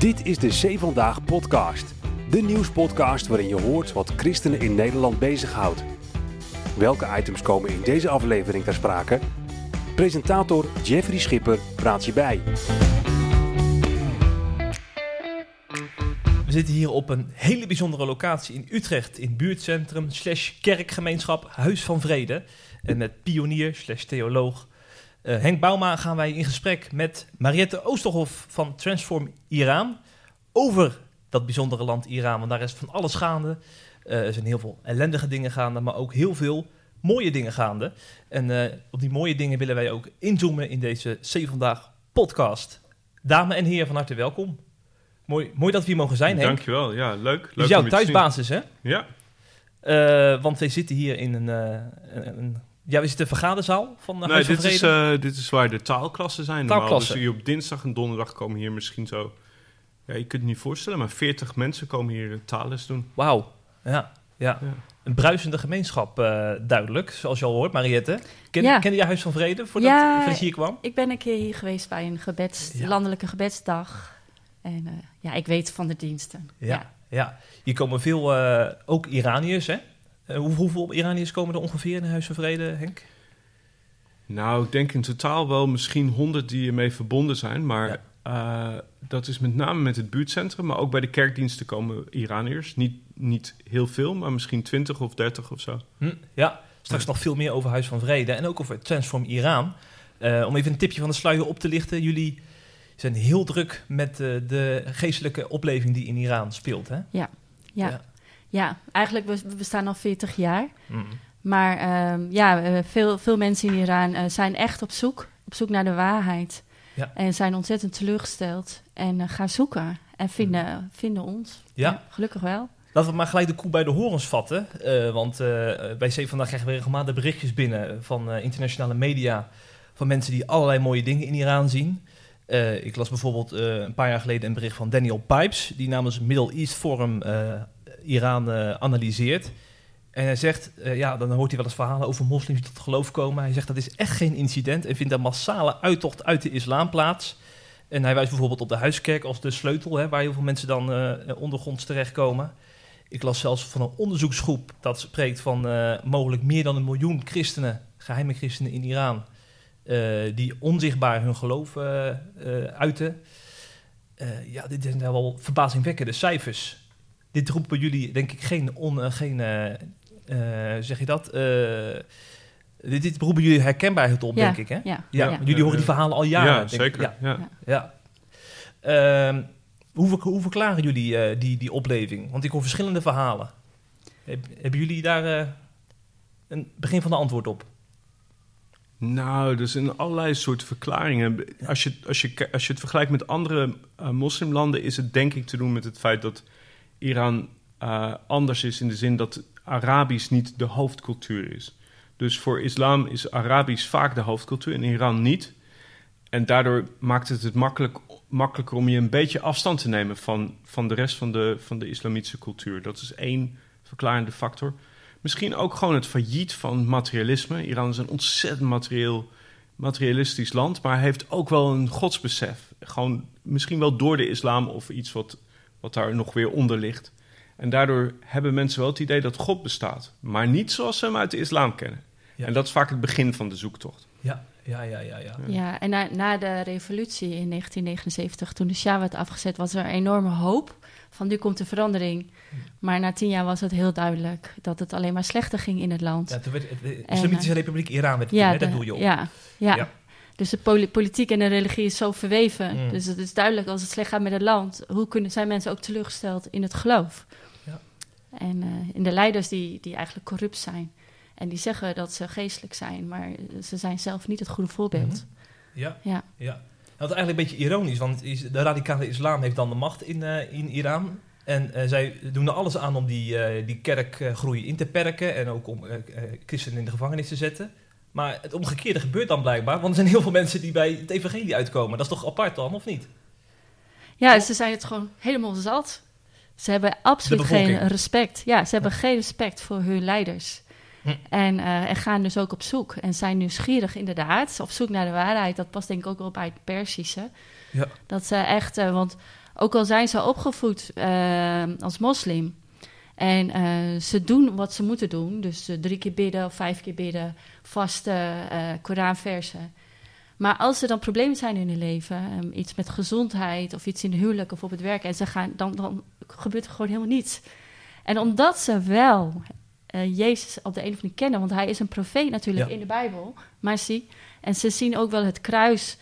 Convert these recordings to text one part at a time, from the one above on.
Dit is de Zee Vandaag podcast. De nieuwspodcast waarin je hoort wat christenen in Nederland bezighoudt. Welke items komen in deze aflevering ter sprake? Presentator Jeffrey Schipper praat je bij. We zitten hier op een hele bijzondere locatie in Utrecht, in buurtcentrum slash kerkgemeenschap Huis van Vrede. En met pionier slash theoloog eh, Henk Bouma gaan wij in gesprek met Mariette Oosterhof van Transform Iran over dat bijzondere land Iran. Want daar is van alles gaande. Eh, er zijn heel veel ellendige dingen gaande, maar ook heel veel mooie dingen gaande. En eh, op die mooie dingen willen wij ook inzoomen in deze C Vandaag podcast. Dames en heren, van harte welkom. Mooi, mooi dat we hier mogen zijn, Henk. Dankjewel, ja, leuk. Leuk is jouw thuisbasis, hè? Ja, want wij zitten hier in een, een, een- ja, we zitten in een vergaderzaal van de nee, Huis dit is, eh, dit is waar de taalklassen zijn. Normaal. Taalklassen. Dus hier op dinsdag en donderdag komen hier misschien zo... Ja, je kunt het niet voorstellen, maar 40 mensen komen hier eh, taalles doen. Wauw, ja, ja. Ja. Een bruisende gemeenschap, eh, duidelijk, zoals je al hoort, Mariette. Ken, Ja. Kende jij Huis van Vrede voordat, Ja. voordat je hier kwam? Ik ben een keer hier geweest bij een gebeds, Ja. landelijke gebedsdag. En eh, ja, ik weet van de diensten. Ja, ja. Hier komen veel, eh, ook Iraniërs, hè? Eh, hoe- hoeveel Iraniërs komen er ongeveer in Huis van Vrede, Henk? Nou, ik denk in totaal wel misschien 100 die ermee verbonden zijn. Maar eh, dat is met name met het buurtcentrum. Maar ook bij de kerkdiensten komen Iraniërs. Niet, niet heel veel, maar misschien 20 of 30 of zo. Hm, ja, straks nog veel meer over Huis van Vrede en ook over Transform Iran. Eh, om even een tipje van de sluier op te lichten. Jullie zijn heel druk met eh, de geestelijke opleving die in Iran speelt, hè? Ja, Ja. ja. Eigenlijk we, we bestaan al 40 jaar. Hm. Maar ehm, ja, eh, veel, veel mensen in Iran eh, zijn echt op zoek. Op zoek naar de waarheid. Ja. En zijn ontzettend teleurgesteld. En eh, gaan zoeken. En vinden, vinden ons. Ja. gelukkig wel. Laten we maar gelijk de koe bij de horens vatten. want bij C vandaag krijgen we regelmatig berichtjes binnen van internationale media. Van mensen die allerlei mooie dingen in Iran zien. Ik las bijvoorbeeld een paar jaar geleden een bericht van Daniel Pipes. Die namens Middle East Forum eh, Iran eh, analyseert. En hij zegt, eh, ja, dan hoort hij wel eens verhalen over moslims die tot geloof komen. Hij zegt dat is echt geen incident en vindt een massale uittocht uit de islam plaats. En hij wijst bijvoorbeeld op de huiskerk als de sleutel, hè, waar heel veel mensen dan eh, ondergronds terechtkomen. Ik las zelfs van een onderzoeksgroep dat spreekt van mogelijk meer dan een miljoen christenen, geheime christenen in Iran, die onzichtbaar hun geloof uiten. Ja, dit zijn wel verbazingwekkende cijfers. Dit roept bij jullie, denk ik, geen, on, eh, geen eh, eh, zeg je dat? Eh, dit, dit roept bij jullie herkenbaarheid op, Ja, denk ik, hè? Ja, Ja, jullie horen die verhalen al jaren. ja, denk ik. zeker. Ja, Ja. ja. Ehm, hoe, hoe verklaren jullie eh, die, die opleving? Want ik hoor verschillende verhalen. Heb, hebben jullie daar eh, een begin van de antwoord op? Nou, er zijn allerlei soorten verklaringen. Als je, als je, als je het vergelijkt met andere moslimlanden, is het denk ik te doen met het feit dat Iran eh, anders is in de zin dat Arabisch niet de hoofdcultuur is. Dus voor islam is Arabisch vaak de hoofdcultuur en Iran niet. En daardoor maakt het het makkelijk, makkelijker om je een beetje afstand te nemen van, van de rest van de, van de islamitische cultuur. Dat is één verklarende factor. Misschien ook gewoon het failliet van materialisme. Iran is een ontzettend materieel, materialistisch land, maar heeft ook wel een godsbesef. Gewoon misschien wel door de islam of iets wat, wat daar nog weer onder ligt. En daardoor hebben mensen wel het idee dat God bestaat, maar niet zoals ze hem uit de islam kennen. Ja. En dat is vaak het begin van de zoektocht. Ja, ja, ja, ja. ja. Ja, en na, na de revolutie in 1979, toen de Shah werd afgezet, was er een enorme hoop van nu komt de verandering. Maar na tien jaar was het heel duidelijk dat het alleen maar slechter ging in het land. ja toen werd, de En, Islamitische Republiek Iran werd het toen, hè? de- daar doe je op. ja, ja. Ja. Dus de poli- politiek en de religie is zo verweven. Mm. Dus het is duidelijk als het slecht gaat met het land, hoe kunnen, zijn mensen ook teleurgesteld in het geloof? Ja. En eh, in de leiders die, die eigenlijk corrupt zijn. En die zeggen dat ze geestelijk zijn, maar ze zijn zelf niet het goede voorbeeld. Mhm. Ja, Ja. ja. Dat is eigenlijk een beetje ironisch, want is- de radicale islam heeft dan de macht in, eh, in Iran. En eh, zij doen er alles aan om die, eh, die kerkgroei in te perken en ook om eh, eh, christenen in de gevangenis te zetten. Maar het omgekeerde gebeurt dan blijkbaar, want er zijn heel veel mensen die bij het evangelie uitkomen. Dat is toch apart dan, of niet? Ja, ze zijn het gewoon helemaal zat. Ze hebben absoluut geen respect. Ja, ze hebben geen respect voor hun leiders. Hm. En, eh, en gaan dus ook op zoek. En zijn nieuwsgierig inderdaad. Op zoek naar de waarheid. Dat past denk ik ook wel bij het Persische. Ja. Dat ze echt... eh, want Ook al zijn ze opgevoed eh, als moslim. En eh, ze doen wat ze moeten doen. Dus eh, drie keer bidden of vijf keer bidden. Vasten, eh Koranversen. Maar als er dan problemen zijn in hun leven, ehm, iets met gezondheid of iets in de huwelijk of op het werk, en ze gaan, dan, dan gebeurt er gewoon helemaal niets. En omdat ze wel Jezus op de een of andere manier kennen, want hij is een profeet natuurlijk Ja. in de Bijbel, maar zie, en ze zien ook wel het kruis,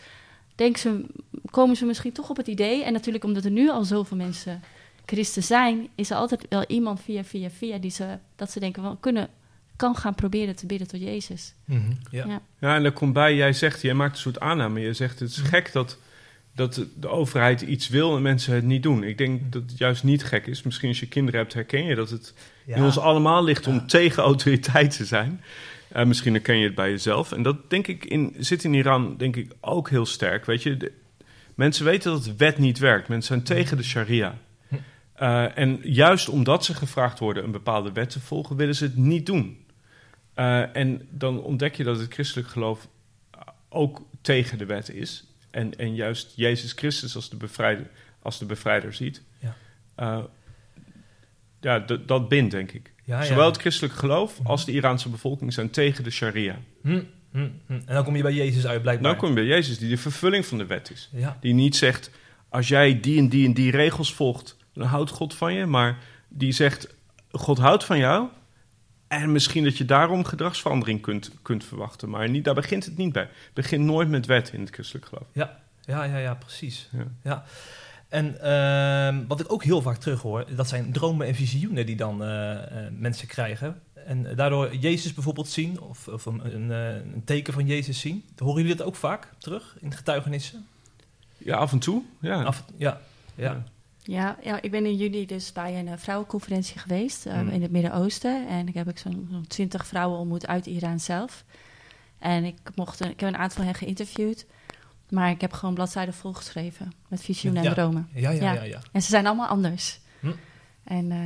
denken ze, komen ze misschien toch op het idee, en natuurlijk omdat er nu al zoveel mensen christen zijn, is er altijd wel iemand via, via, via, die ze, dat ze denken, van, kunnen, kan gaan proberen te bidden tot Jezus. Mhm, ja. Ja. Ja, en daar komt bij, jij zegt, jij maakt een soort aanname. Je zegt, Mhm. het is gek dat, dat de- overheid iets wil en mensen het niet doen. Ik denk dat het juist niet gek is. Misschien als je kinderen hebt, herken je dat het Ja. in ons allemaal ligt om Ja. tegen autoriteit te zijn. Eh, misschien herken je het bij jezelf. En dat denk ik in, zit in Iran denk ik ook heel sterk. Weet je, de- mensen weten dat de wet niet werkt. Mensen zijn tegen de sharia. Eh, en juist omdat ze gevraagd worden een bepaalde wet te volgen, willen ze het niet doen. Eh, en dan ontdek je dat het christelijk geloof ook tegen de wet is. En, en juist Jezus Christus als de bevrijder, als de bevrijder ziet. Ja. Eh, ja, dat bindt, denk ik. Ja, ja. Zowel het christelijk geloof als de Iraanse bevolking zijn tegen de sharia. Hm, hm, hm. En dan kom je bij Jezus uit, blijkbaar. Nou kom je bij Jezus, die de vervulling van de wet is. Die niet zegt, als jij die en die en die regels volgt, dan houdt God van je. Maar die zegt, God houdt van jou. En misschien dat je daarom gedragsverandering kunt, kunt verwachten. Maar niet, daar begint het niet bij. Het begint nooit met wet in het christelijk geloof. Ja, ja, ja, ja precies. Ja. Ja. En ehm, wat ik ook heel vaak terug hoor, dat zijn dromen en visioenen die dan eh, eh, mensen krijgen. En daardoor Jezus bijvoorbeeld zien, of, of een, een, eh, een teken van Jezus zien. Horen jullie dat ook vaak terug in getuigenissen? Ja, af en toe. Ja. Af, ja, ja. Ja, ja, ik ben in juli dus bij een eh, vrouwenconferentie geweest eh, Hmm. in het Midden-Oosten. En ik heb ik zo'n twintig vrouwen ontmoet uit Iran zelf. En ik, mocht een, ik heb een aantal van hen geïnterviewd. Maar ik heb gewoon bladzijden volgeschreven met visioenen en Ja. dromen. Ja, ja, Ja. ja. ja. En ze zijn allemaal anders. Hm. En eh,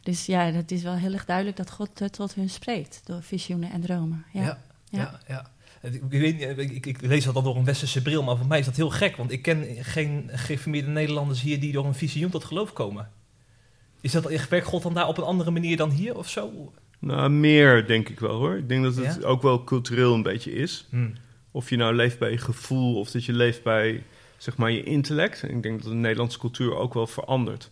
dus ja, het is wel heel erg duidelijk dat God tot hun spreekt door visioenen en dromen. Ja. Ja, ja, ja. Ik, weet lees dat dan door een westerse bril, maar voor mij is dat heel gek. Want ik ken geen geïnformeerde Nederlanders hier die door een visioen tot geloof komen. Is dat, werkt God dan daar op een andere manier dan hier of zo? Nou, meer denk ik wel hoor. Ik denk dat het Ja? ook wel cultureel een beetje is. Hm. Of je nou leeft bij je gevoel of dat je leeft bij zeg maar, je intellect. Ik denk dat de Nederlandse cultuur ook wel verandert.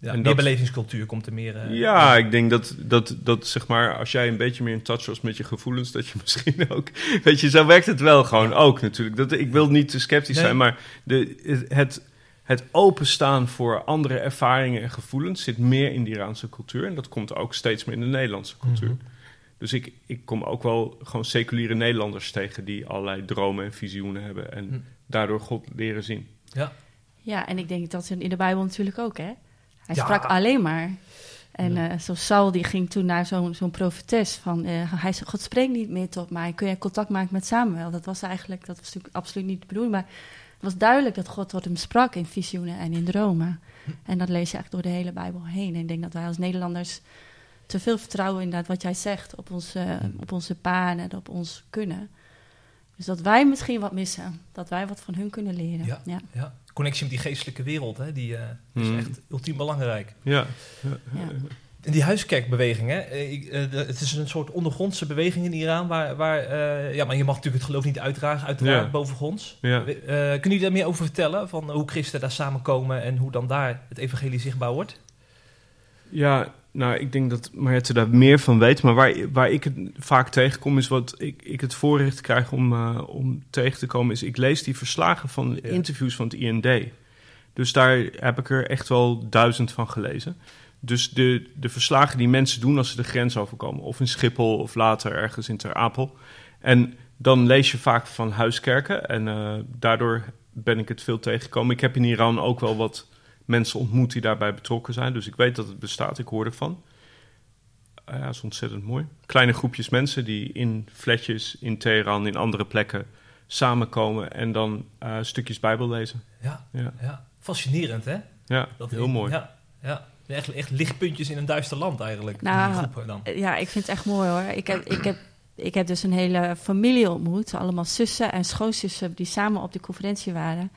Ja, En meer dat- belevingscultuur komt er meer... eh, ja, ik denk dat, dat, dat zeg maar, als jij een beetje meer in touch was met je gevoelens, dat je misschien ook. Weet je, zo werkt het wel gewoon ook natuurlijk. Dat, ik wil niet te sceptisch Nee. zijn, maar de, het, het openstaan voor andere ervaringen en gevoelens zit meer in de Iraanse cultuur. En dat komt ook steeds meer in de Nederlandse cultuur. Mhm. Dus ik, ik kom ook wel gewoon seculiere Nederlanders tegen die allerlei dromen en visioenen hebben. En Hm. daardoor God leren zien. Ja. Ja, en ik denk dat in de Bijbel natuurlijk ook, hè? Hij Ja. sprak alleen maar. En Ja. eh zo Saul die ging toen naar zo'n zo'n profetes van... eh, hij zei, God spreekt niet meer tot mij. Kun jij contact maken met Samuel? Dat was eigenlijk, dat was natuurlijk absoluut niet de bedoeling. Maar het was duidelijk dat God tot hem sprak in visioenen en in dromen. En dat lees je eigenlijk door de hele Bijbel heen. En ik denk dat wij als Nederlanders te veel vertrouwen inderdaad wat jij zegt... op onze, op onze banen en op ons kunnen. Dus dat wij misschien wat missen. Dat wij wat van hun kunnen leren. Ja. ja. ja. Connectie met die geestelijke wereld, hè, die eh, is Hmm. echt ultiem belangrijk. Ja, Ja. En die huiskerkbeweging, hè, eh, ik, eh, het is een soort ondergrondse beweging in Iran, waar, waar eh, ja, maar je mag natuurlijk het geloof niet uitdragen, uiteraard Ja. bovengronds. ja. Eh, kunnen jullie daar meer over vertellen, van hoe christenen daar samenkomen en hoe dan daar het evangelie zichtbaar wordt? Ja, nou, ik denk dat Mariette daar meer van weet. Maar waar, waar ik het vaak tegenkom, is wat ik, ik het voorrecht krijg om, eh, om tegen te komen, is ik lees die verslagen van Ja. interviews van het IND. Dus daar heb ik er echt wel duizend van gelezen. Dus de, de verslagen die mensen doen als ze de grens overkomen, of in Schiphol of later ergens in Ter Apel. En dan lees je vaak van huiskerken en eh, daardoor ben ik het veel tegengekomen. Ik heb in Iran ook wel wat mensen ontmoet die daarbij betrokken zijn. Dus ik weet dat het bestaat, ik hoor ervan. Uh, ja, dat is ontzettend mooi. Kleine groepjes mensen die in flatjes, in Teheran, in andere plekken samenkomen en dan eh, stukjes Bijbel lezen. Ja, Ja, ja. fascinerend hè? ja Dat heel mooi. Ja, ja. Echt, echt lichtpuntjes in een duister land eigenlijk, Nou, groepen dan. Ja, ik vind het echt mooi hoor. Ik heb, ik heb, ik heb dus een hele familie ontmoet. Allemaal zussen en schoonzussen die samen op de conferentie waren.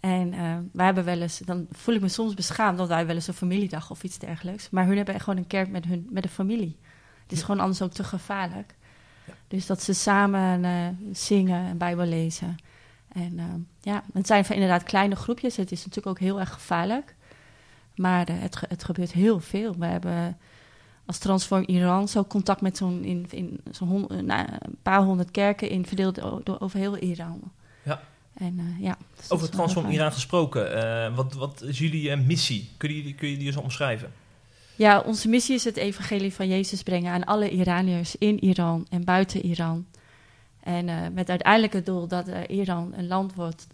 En uh, wij hebben wel eens, dan voel ik me soms beschaamd dat wij wel eens een familiedag of iets dergelijks. Maar hun hebben gewoon een kerk met, hun, met de familie. Het is gewoon anders ook te gevaarlijk. Ja. Dus dat ze samen uh, zingen en Bijbel lezen. En uh, ja, het zijn inderdaad kleine groepjes. Het is natuurlijk ook heel erg gevaarlijk. Maar het, het gebeurt heel veel. We hebben als Transform Iran zo contact met zo'n in, in zo'n nou, een paar honderd kerken in, verdeeld over heel Iran. Ja. En, uh, ja, dus over Transform Iran gesproken, uh, wat, wat is jullie uh, missie? Kun je, kun je die eens omschrijven? Ja, onze missie is het evangelie van Jezus brengen aan alle Iraniërs in Iran en buiten Iran. En met uiteindelijk het doel dat Iran een land wordt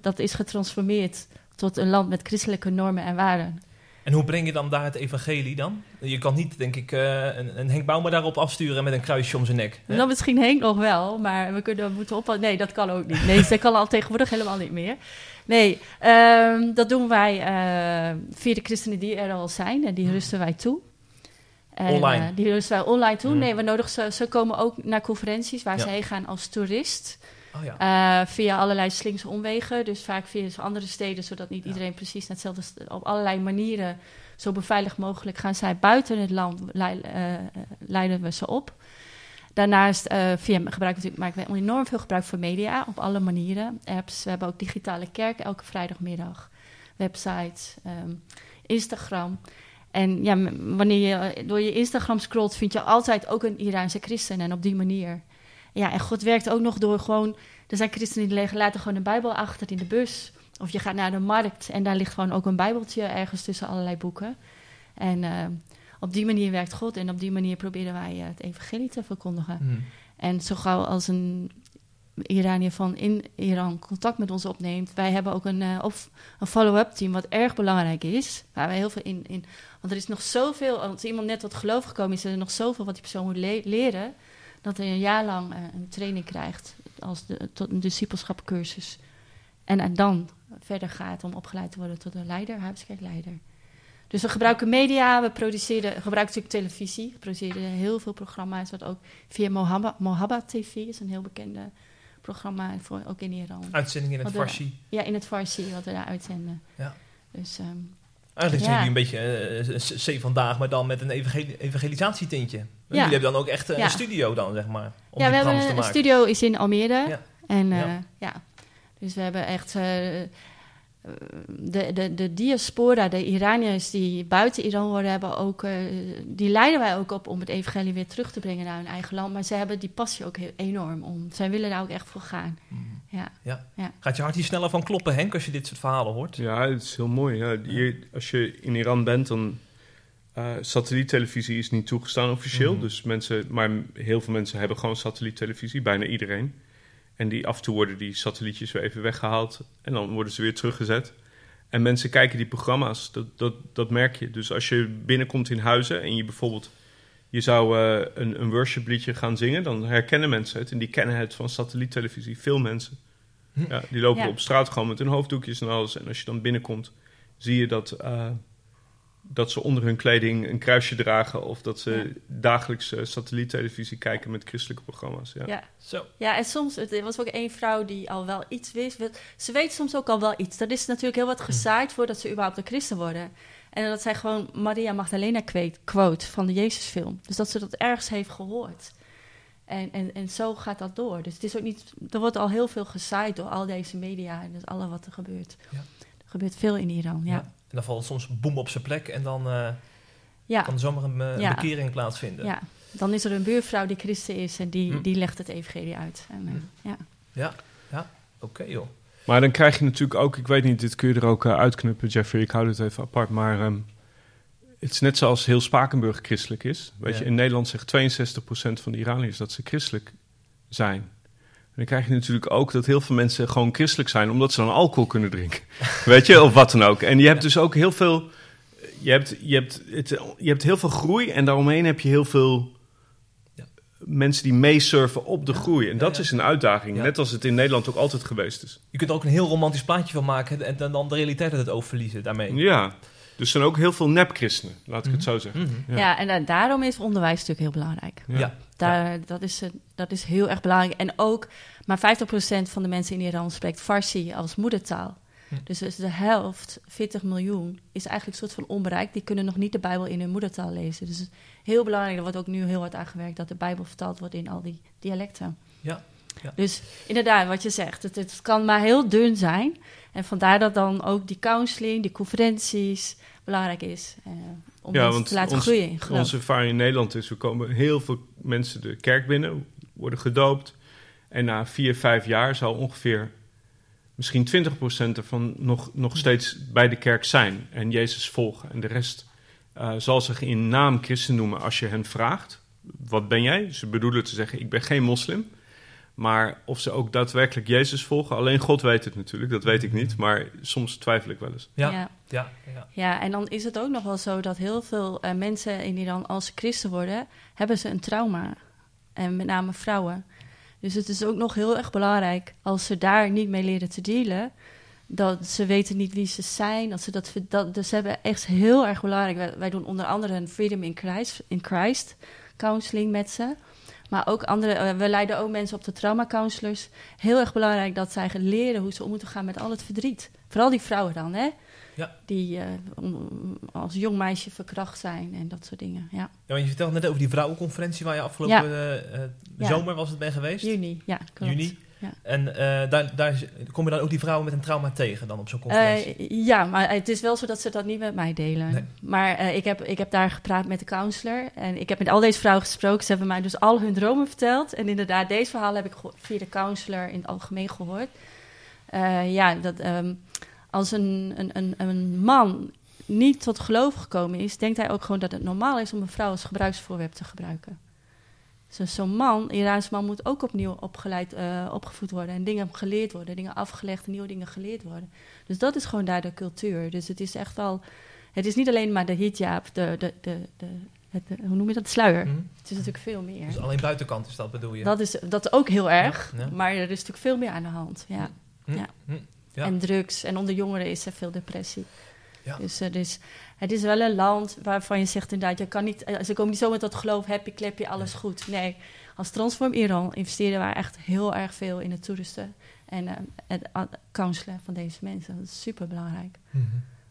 dat is getransformeerd tot een land met christelijke normen en waarden. En hoe breng je dan daar het evangelie dan? Je kan niet, denk ik, uh, een, een Henk Bouwman daarop afsturen met een kruisje om zijn nek. Hè? Dan misschien Henk nog wel, maar we kunnen we moeten op. Nee, dat kan ook niet. Nee, dat kan al tegenwoordig helemaal niet meer. Nee, um, dat doen wij uh, via de christenen die er al zijn en die hmm. rusten wij toe. En, online? Uh, die rusten wij online toe. Hmm. Nee, we nodigen ze, ze komen ook naar conferenties waar ja. ze heen gaan als toerist. Oh ja. uh, via allerlei slinkse omwegen. Dus vaak via andere steden, zodat niet ja. iedereen precies hetzelfde... Op allerlei manieren, zo beveiligd mogelijk, gaan zij buiten het land, le uh, leiden we ze op. Daarnaast uh, via, gebruiken we maken we enorm veel gebruik van media op alle manieren. Apps, we hebben ook digitale kerk elke vrijdagmiddag. Websites, um, Instagram. En ja, wanneer je door je Instagram scrolt, vind je altijd ook een Iraanse christen. En op die manier ja, en God werkt ook nog door gewoon... Er zijn christenen die leggen laten gewoon een bijbel achter in de bus. Of je gaat naar de markt en daar ligt gewoon ook een bijbeltje ergens tussen allerlei boeken. En uh, op die manier werkt God en op die manier proberen wij uh, het evangelie te verkondigen. Mm. En zo gauw als een Iranier van in Iran contact met ons opneemt. Wij hebben ook een, uh, een follow-up team wat erg belangrijk is. Waar wij heel veel in, in... Want er is nog zoveel... Als iemand net tot geloof gekomen is, is er nog zoveel wat die persoon moet le leren dat hij een jaar lang uh, een training krijgt als de, tot een discipelschapcursus. En, en dan verder gaat om opgeleid te worden tot een leider, huiskerkleider. Dus we gebruiken media, we produceren, gebruiken natuurlijk televisie. We produceren heel veel programma's, wat ook via Mohabba, Mohabba TV is een heel bekende programma, voor, ook in Iran. Uitzending in het Farsi. Ja, in het Farsi, wat we daar uitzenden. Ja. Dus, um, Eigenlijk zijn jullie een beetje uh, C vandaag, maar dan met een evangel evangelisatietintje. Jullie hebben dan ook echt ja. een studio dan, zeg maar, om ja, we hebben een studio is in Almere. En ja. ja. dus we hebben echt de, de, de diaspora, de Iraniërs die buiten Iran worden, hebben ook, uh, die leiden wij ook op om het evangelie weer terug te brengen naar hun eigen land. Maar ze hebben die passie ook heel enorm om. Zij willen daar ook echt voor gaan. Mm. Ja. Ja. Ja. Gaat je hart hier sneller van kloppen, Henk, als je dit soort verhalen hoort? Ja, het is heel mooi. Ja. Je, als je in Iran bent, dan... Uh, satelliettelevisie is niet toegestaan officieel. Mhm. Dus mensen, maar heel veel mensen hebben gewoon satelliettelevisie, bijna iedereen. En die af en toe worden die satellietjes weer even weggehaald en dan worden ze weer teruggezet. En mensen kijken die programma's, dat, dat, dat merk je. Dus als je binnenkomt in huizen en je bijvoorbeeld... je zou uh, een, een worshipliedje gaan zingen... dan herkennen mensen het en die kennen het van satelliettelevisie. Veel mensen. Hm. Ja, die lopen Ja. op straat gewoon met hun hoofddoekjes en alles. En als je dan binnenkomt, zie je dat, uh, dat ze onder hun kleding een kruisje dragen... of dat ze Ja. dagelijks uh, satelliettelevisie kijken met christelijke programma's. Ja. Ja. Zo. Ja, en soms, het- er was ook één vrouw die al wel iets wist. Ze weet soms ook al wel iets. Dat is natuurlijk heel wat gezaaid voordat ze überhaupt een christen worden. En dat zij gewoon Maria Magdalena kweet, quote van de Jezusfilm. Dus dat ze dat ergens heeft gehoord. En, en, en zo gaat dat door. Dus het is ook niet, er wordt al heel veel gezaaid door al deze media en dus alle wat er gebeurt. Ja. Er gebeurt veel in Iran, ja. En dan valt soms boem op zijn plek en dan eh, Ja, kan er zomaar een eh, Ja. bekering plaatsvinden. ja. Dan is er een buurvrouw die christen is en die, Hm. die legt het evangelie uit. En, eh, Hm. ja. Ja, ja. Oké joh. Maar dan krijg je natuurlijk ook, ik weet niet, dit kun je er ook uitknippen, Jeffrey, ik hou het even apart, maar ehm, het is net zoals heel Spakenburg christelijk is. Weet Ja. je, in Nederland zegt 62% van de Iraniërs dat ze christelijk zijn. En dan krijg je natuurlijk ook dat heel veel mensen gewoon christelijk zijn, omdat ze dan alcohol kunnen drinken. weet je, of wat dan ook. En je hebt Ja. dus ook heel veel, je hebt, je, hebt het, je hebt heel veel groei en daaromheen heb je heel veel Ja. mensen die meesurfen op de groei. En dat ja. is een uitdaging, Ja. net als het in Nederland ook altijd geweest is. Je kunt er ook een heel romantisch plaatje van maken en dan- dan de realiteit uit het oog verliezen daarmee. Ja, dus er zijn ook heel veel nepchristenen, laat ik het zo zeggen. Mhm. Ja. Ja. en eh, daarom is onderwijs natuurlijk heel belangrijk. Ja. Ja. Daar, dat, is, eh, dat is heel erg belangrijk. En ook, maar 50% van de mensen in Iran spreekt Farsi als moedertaal. Hm. Dus, dus de helft, 40 miljoen, is eigenlijk een soort van onbereikt. Die kunnen nog niet de Bijbel in hun moedertaal lezen. Dus het is heel belangrijk, er wordt ook nu heel hard aan gewerkt... dat de Bijbel vertaald wordt in al die dialecten. Ja, ja. Dus inderdaad, wat je zegt, het, het kan maar heel dun zijn. En vandaar dat dan ook die counseling, die conferenties belangrijk is. eh, om Ja, want te laten ons- groeien geloof. Onze ervaring in Nederland is, we komen heel veel mensen de kerk binnen, worden gedoopt. En na vier, vijf jaar zal ongeveer misschien 20% ervan nog, nog steeds bij de kerk zijn en Jezus volgen. En de rest eh, zal zich in naam christen noemen als je hen vraagt. Wat ben jij? Ze bedoelen te zeggen, ik ben geen moslim. Maar of ze ook daadwerkelijk Jezus volgen, alleen God weet het natuurlijk, dat weet ik niet. Maar soms twijfel ik wel eens. Ja, Ja. ja, ja. Ja, en dan is het ook nog wel zo dat heel veel eh, mensen in Iran, als ze christen worden, hebben ze een trauma. En met name vrouwen. Dus het is ook nog heel erg belangrijk als ze daar niet mee leren te dealen. Dat ze weten niet wie ze zijn. Dat ze dat, dat, dus ze hebben echt heel erg belangrijk. Wij, wij doen onder andere een Freedom in Christ, in Christ counseling met ze. Maar ook andere, eh, we leiden ook mensen op de trauma counselors. Heel erg belangrijk dat zij leren hoe ze om moeten gaan met al het verdriet. Vooral die vrouwen dan, hè? Ja. Die eh, als jong meisje verkracht zijn en dat soort dingen. Ja, Ja, want je vertelde net over die vrouwenconferentie waar je afgelopen eh, zomer was het bij geweest. juni. Ja, klopt. Juni. Ja. En eh, daar, daar kom je dan ook die vrouwen met een trauma tegen dan op zo'n conferentie? Eh, ja, maar het is wel zo dat ze dat niet met mij delen. Nee. Maar eh, ik, heb, ik heb daar gepraat met de counselor. En ik heb met al deze vrouwen gesproken. Ze hebben mij dus al hun dromen verteld. En inderdaad, deze verhaal heb ik via de counselor in het algemeen gehoord. Eh, ja, dat ehm, als een, een, een, een man niet tot geloof gekomen is... denkt hij ook gewoon dat het normaal is om een vrouw als gebruiksvoorwerp te gebruiken. Dus zo'n man, Iraanse man, moet ook opnieuw opgeleid, eh, opgevoed worden. En dingen geleerd worden, dingen afgelegd nieuwe dingen geleerd worden. Dus dat is gewoon daar de cultuur. Dus het is echt al. Het is niet alleen maar de hijab, de, de, de, de, het, hoe noem je dat? De sluier. Mhm. Het is natuurlijk veel meer. Dus alleen buitenkant is dat bedoel je? Dat is dat ook heel erg, Ja, ja. maar er is natuurlijk veel meer aan de hand. Ja. Hm, ja. hm, ja. En drugs. En onder jongeren is er veel depressie. Ja. Dus, eh, dus het is wel een land waarvan je zegt inderdaad, je kan niet, eh, ze komen niet zo met dat geloof, happy, klepje, alles goed. Nee, als Transform Iran investeren wij echt heel erg veel in het toeristen en eh, het uh, counselen van deze mensen. Dat is super belangrijk. Mhm.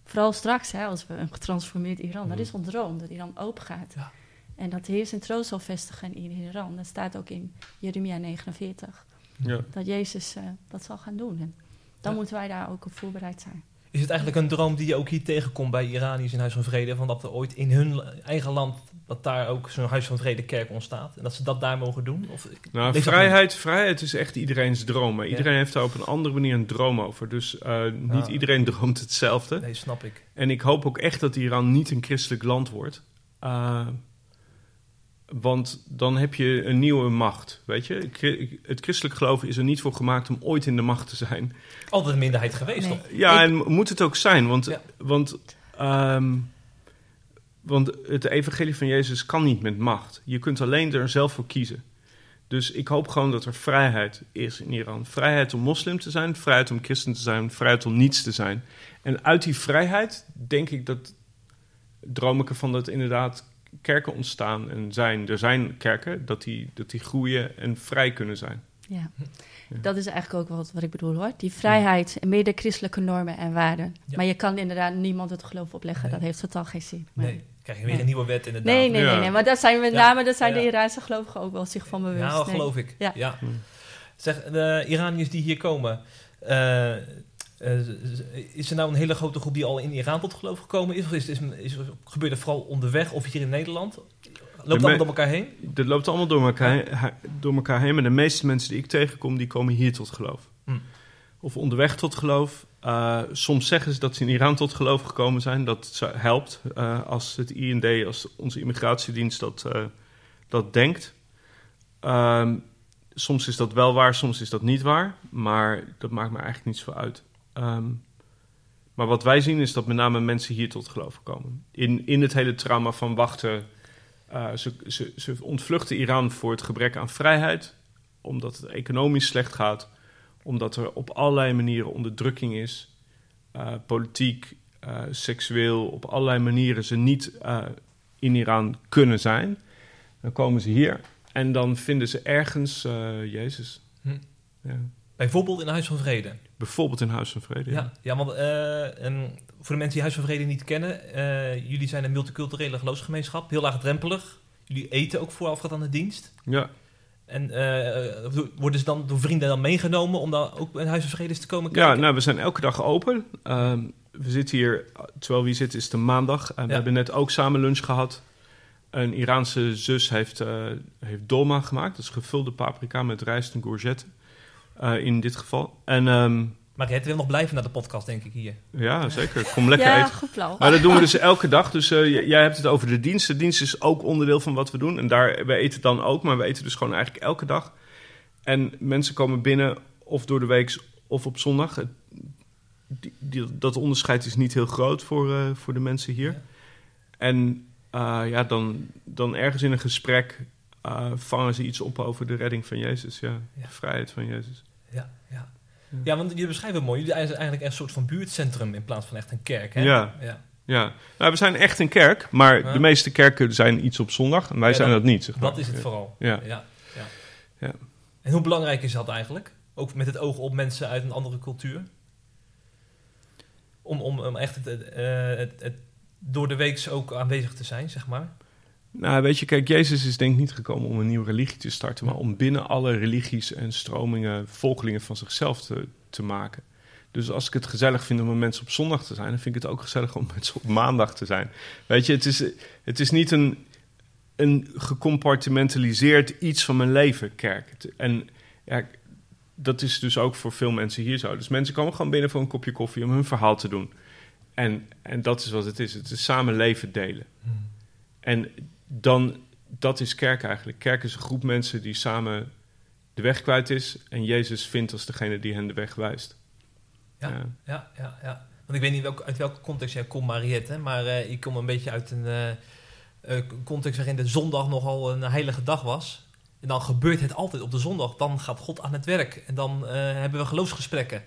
Vooral straks, hè, als we een getransformeerd Iran, dat Mhm. is ons droom, dat Iran open gaat. Ja. En dat heers en troost zal vestigen in Iran. Dat staat ook in Jeremia 49. Ja. Dat Jezus eh, dat zal gaan doen. En dan Ja. moeten wij daar ook op voorbereid zijn. Is het eigenlijk een droom die je ook hier tegenkomt bij Iraniërs in Huis van Vrede? Van dat er ooit in hun eigen land, dat daar ook zo'n Huis van Vrede kerk ontstaat? En dat ze dat daar mogen doen? Of, Nou, vrijheid, vrijheid is echt iedereen's droom. Maar Ja. iedereen heeft daar op een andere manier een droom over. Dus eh, niet Ah. iedereen droomt hetzelfde. Nee, snap ik. En ik hoop ook echt dat Iran niet een christelijk land wordt. Eh, want dan heb je een nieuwe macht. Weet je, het christelijk geloof is er niet voor gemaakt om ooit in de macht te zijn. Altijd een minderheid geweest, Nee. toch? Ja, Ik- en moet het ook zijn. Want, Ja. want, ehm, want het evangelie van Jezus kan niet met macht. Je kunt alleen er zelf voor kiezen. Dus ik hoop gewoon dat er vrijheid is in Iran. Vrijheid om moslim te zijn, vrijheid om christen te zijn, vrijheid om niets te zijn. En uit die vrijheid denk ik dat, droom ik ervan dat inderdaad kerken ontstaan en zijn. Er zijn kerken, dat die, dat die groeien en vrij kunnen zijn. Ja. Ja. Dat is eigenlijk ook wat, wat ik bedoel hoor. Die vrijheid en meer de christelijke normen en waarden. Ja. Maar je kan inderdaad niemand het geloof opleggen. Nee. Dat heeft totaal geen zin. Nee. Krijg je weer Nee. een nieuwe wet inderdaad. Nee, nee, Ja. nee, nee. Maar daar zijn met Ja. name dat zijn Ja. de Iraanse gelovigen ook wel zich van bewust. Nee. geloof ik. Ja. Ja. Zeg, de Iraniërs die hier komen, eh, is er nou een hele grote groep die al in Iran tot geloof gekomen is? Of is, is, is, gebeurt het vooral onderweg of hier in Nederland? Loopt dat door elkaar heen? Dat loopt allemaal door elkaar, door elkaar heen. Maar de meeste mensen die ik tegenkom, die komen hier tot geloof. Hm. Of onderweg tot geloof. Uh, soms zeggen ze dat ze in Iran tot geloof gekomen zijn. Dat helpt uh, als het IND, als onze immigratiedienst dat, uh, dat denkt. Um, soms is dat wel waar, soms is dat niet waar. Maar dat maakt me eigenlijk niet zo uit. Um, maar wat wij zien is dat met name mensen hier tot geloof komen. In, in het hele trauma van wachten. Uh, ze, ze, ze ontvluchten Iran voor het gebrek aan vrijheid, omdat het economisch slecht gaat, omdat er op allerlei manieren onderdrukking is, uh, politiek, uh, seksueel, op allerlei manieren ze niet in Iran kunnen zijn. Dan komen ze hier en dan vinden ze ergens Jezus. Hm. Ja. Bijvoorbeeld in Huis van Vrede. Bijvoorbeeld in Huis van Vrede. Ja, ja want eh, en voor de mensen die Huis van Vrede niet kennen, eh, jullie zijn een multiculturele geloofsgemeenschap, heel laagdrempelig. Jullie eten ook voorafgaand aan de dienst. ja. En eh, worden ze dan door vrienden dan meegenomen om dan ook in Huis van Vrede eens te komen Ja, kijken? nou, we zijn elke dag open. Ehm, we zitten hier, terwijl wie zit, is het een maandag. En we Ja. hebben net ook samen lunch gehad. Een Iraanse zus heeft, heeft dolma gemaakt. Dat is gevulde paprika met rijst en courgette. Eh, in dit geval. En ehm, Maar het wil nog blijven naar de podcast, denk ik hier. ja, zeker. Kom lekker ja, eten. goed plan. Maar dat doen we dus elke dag. Dus eh, jij hebt het over de dienst. De dienst is ook onderdeel van wat we doen. En daar, we eten dan ook, maar we eten dus gewoon eigenlijk elke dag. En mensen komen binnen of door de week of op zondag. Het- Die, die- dat onderscheid is niet heel groot voor, eh, voor de mensen hier. Ja. En eh, ja, dan, dan ergens in een gesprek eh, vangen ze iets op over de redding van Jezus. Ja, Ja. de vrijheid van Jezus. Ja, want je beschrijft het mooi. Jullie zijn eigenlijk een soort van buurtcentrum in plaats van echt een kerk. Hè? Ja. ja. Ja, nou, we zijn echt een kerk, maar Ja. de meeste kerken zijn iets op zondag. En wij Ja, zijn dat- niet. Zeg maar. Dat is het vooral. Ja. Ja, ja. Ja. En hoe belangrijk is dat eigenlijk? Ook met het oog op mensen uit een andere cultuur? Om, om, om echt het, eh, het, het door de week ook aanwezig te zijn, zeg maar. Nou, weet je, kijk, Jezus is denk ik niet gekomen om een nieuwe religie te starten, maar om binnen alle religies en stromingen volgelingen van zichzelf te, te maken. Dus als ik het gezellig vind om met mensen op zondag te zijn, dan vind ik het ook gezellig om met mensen op maandag te zijn. Weet je, het is, het is niet een, een gecompartimentaliseerd iets van mijn leven, kerk. En ja, dat is dus ook voor veel mensen hier zo. Dus mensen komen gewoon binnen voor een kopje koffie om hun verhaal te doen. En, en dat is wat het is. Het is samen leven delen. En dan, dat is kerk eigenlijk. Kerk is een groep mensen die samen de weg kwijt is. En Jezus vindt als degene die hen de weg wijst. Ja. Ja. Ja, ja, ja. Want ik weet niet welk, uit welke context jij komt, Mariette. Maar eh, ik kom een beetje uit een eh, eh, context waarin de zondag nogal een heilige dag was. En dan gebeurt het altijd op de zondag. Dan gaat God aan het werk. En dan eh, hebben we geloofsgesprekken.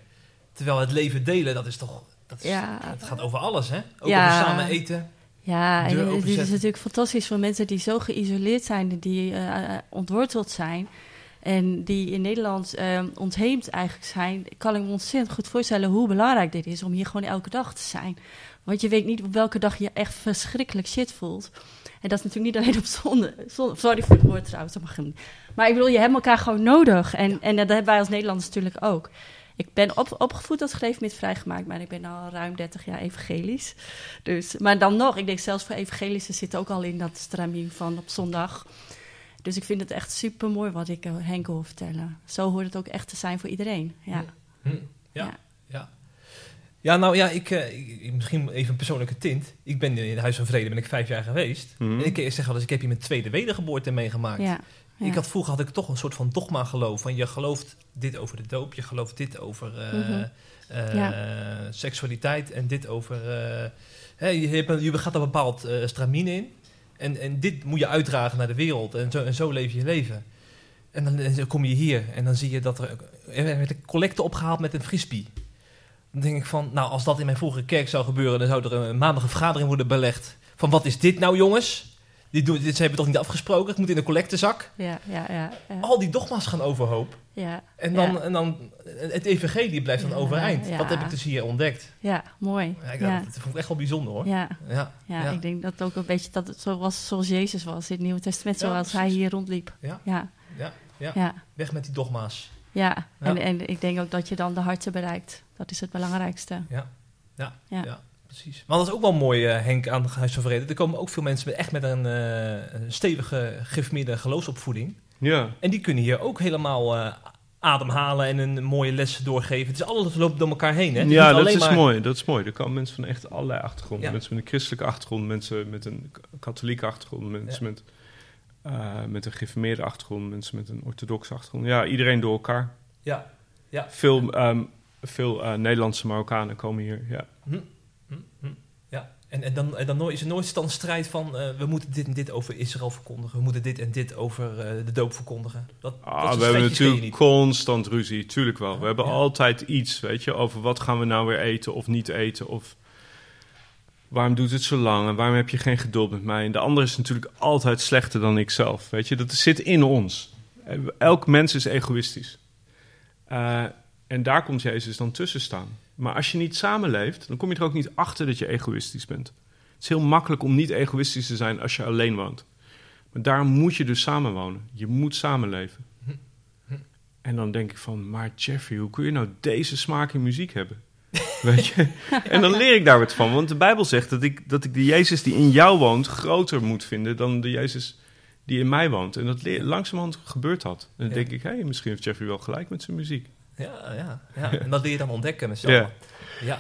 Terwijl het leven delen, dat is toch... Dat, is, Ja. het gaat over alles, hè? Ook Ja. over samen eten. Ja, en het is natuurlijk fantastisch voor mensen die zo geïsoleerd zijn, die eh, eh, ontworteld zijn. En die in Nederland eh, ontheemd eigenlijk zijn. Kan ik me ontzettend goed voorstellen hoe belangrijk dit is om hier gewoon elke dag te zijn. Want je weet niet op welke dag je echt verschrikkelijk shit voelt. En dat is natuurlijk niet alleen op zonde. zonde sorry voor het woord trouwens. Maar ik bedoel, je hebt elkaar gewoon nodig. En, en dat hebben wij als Nederlanders natuurlijk ook. Ik ben op, opgevoed als gereformeerd vrijgemaakt, maar ik ben al ruim 30 jaar evangelisch. Dus, maar dan nog, ik denk zelfs voor evangelischen zit ook al in dat stramien van op zondag. Dus ik vind het echt super mooi wat ik Henk wil vertellen. Zo hoort het ook echt te zijn voor iedereen. Ja. Hm. Ja, Ja. ja. ja. nou ja, ik, eh, ik- misschien even een persoonlijke tint. Ik ben in het Huis van Vrede ben ik vijf jaar geweest. Mhm. En ik zeg wel eens, ik heb hier mijn tweede wedergeboorte meegemaakt. Ja. Ja. Ik had, vroeger had ik toch een soort van dogma geloof. Van je gelooft dit over de doop, je gelooft dit over eh, Mhm. eh, Ja. seksualiteit en dit over... eh, je, hebt je gaat een bepaald stramien in. En, en dit moet je uitdragen naar de wereld. En zo, en zo leef je je leven. En dan, en dan kom je hier en dan zie je dat er, er werd een collecte opgehaald met een frisbee. Dan denk ik van, nou als dat in mijn vorige kerk zou gebeuren... dan zou er een maandag een vergadering worden belegd. Van wat is dit nou jongens? Dit, doen, dit hebben we toch niet afgesproken? Het moet in de collectezak. Ja, ja, ja. ja. Al die dogma's gaan overhoop. ja. En dan, Ja. en dan het evangelie blijft dan overeind. Dat heb ik dus hier ontdekt. Ja, mooi. Ja, ik. Dat vond ik echt wel bijzonder hoor. Ja, Ja, ik denk dat ook een beetje dat het zo was zoals Jezus was in het Nieuwe Testament, zoals hij hier rondliep. Ja. Ja, Ja, Weg met die dogma's. ja. Ja. En, en ik denk ook dat je dan de harten bereikt. Dat is het belangrijkste. Ja, ja, Ja. Precies. Maar dat is ook wel mooi, eh, Henk, aan het Huis van Vrede. Er komen ook veel mensen met, echt met een, eh, stevige geformeerde geloofsopvoeding. Ja, En die kunnen hier ook helemaal eh, ademhalen en een mooie les doorgeven. Het is alles loopt door elkaar heen. Hè? Het ja dat is maar- mooi. Dat is mooi. Er komen mensen van echt allerlei achtergronden. Ja. Mensen met een christelijke achtergrond, mensen met een katholieke achtergrond, mensen met, met een geïnformeerde achtergrond, mensen met een orthodoxe achtergrond. Ja, iedereen door elkaar. Ja, ja. Veel, ehm, veel Nederlandse Marokkanen komen hier. Ja. Hm. En, en, dan, en dan nooit- is er nooit dan strijd van... eh, we moeten dit en dit over Israël verkondigen. We moeten dit en dit over eh, de doop verkondigen. Dat, Ah, we hebben natuurlijk constant ruzie, tuurlijk wel. We hebben Ja. altijd iets, weet je, over wat gaan we nou weer eten of niet eten. Of waarom doet het zo lang en waarom heb je geen geduld met mij. En de ander is natuurlijk altijd slechter dan ik zelf, weet je. Dat zit in ons. Elk mens is egoïstisch. Eh, en daar komt Jezus dan tussen staan. Maar als je niet samenleeft, dan kom je er ook niet achter dat je egoïstisch bent. Het is heel makkelijk om niet egoïstisch te zijn als je alleen woont. Maar daarom moet je dus samenwonen. Je moet samenleven. En dan denk ik van, maar Jeffrey, hoe kun je nou deze smaak in muziek hebben? Weet je? En dan leer ik daar wat van. Want de Bijbel zegt dat ik, dat ik de Jezus die in jou woont groter moet vinden dan de Jezus die in mij woont. En dat leer, langzamerhand gebeurt dat. En dan denk ik, hé, misschien heeft Jeffrey wel gelijk met zijn muziek. Ja, ja, ja. En dat leer je dan ontdekken met z'n. Ja. Ja.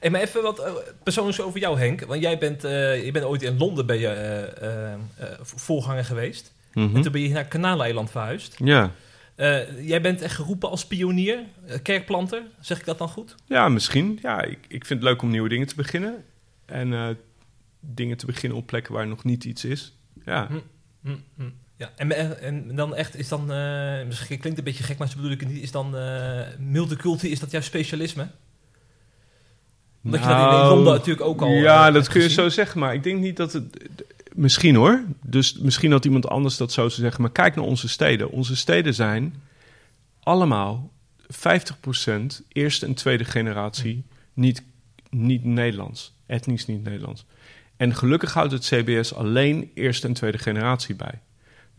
Hey, maar even wat eh, persoonlijks over jou, Henk. Want jij bent, eh, je bent ooit in Londen ben je, voorganger geweest. Mhm. En toen ben je naar Kanaaleiland verhuisd. Ja. Jij bent echt geroepen als pionier, kerkplanter. Zeg ik dat dan goed? ja, misschien. Ja, ik, ik vind het leuk om nieuwe dingen te beginnen. En dingen te beginnen op plekken waar nog niet iets is. Ja. Hm, hm, hm. Ja, en, dan echt is dan, eh, misschien klinkt een beetje gek, maar zo bedoel ik het niet, is dan eh multiculti, is dat jouw specialisme? Omdat je dat in- Nou, Londen natuurlijk ook al, Ja, eh, dat kun je zo zeggen, maar ik denk niet dat het. Misschien hoor. Dus misschien dat iemand anders dat zo zou zeggen. Maar kijk naar onze steden. Onze steden zijn allemaal 50% eerste en tweede generatie niet, niet Nederlands. Etnisch niet Nederlands. En gelukkig houdt het CBS alleen eerste en tweede generatie bij.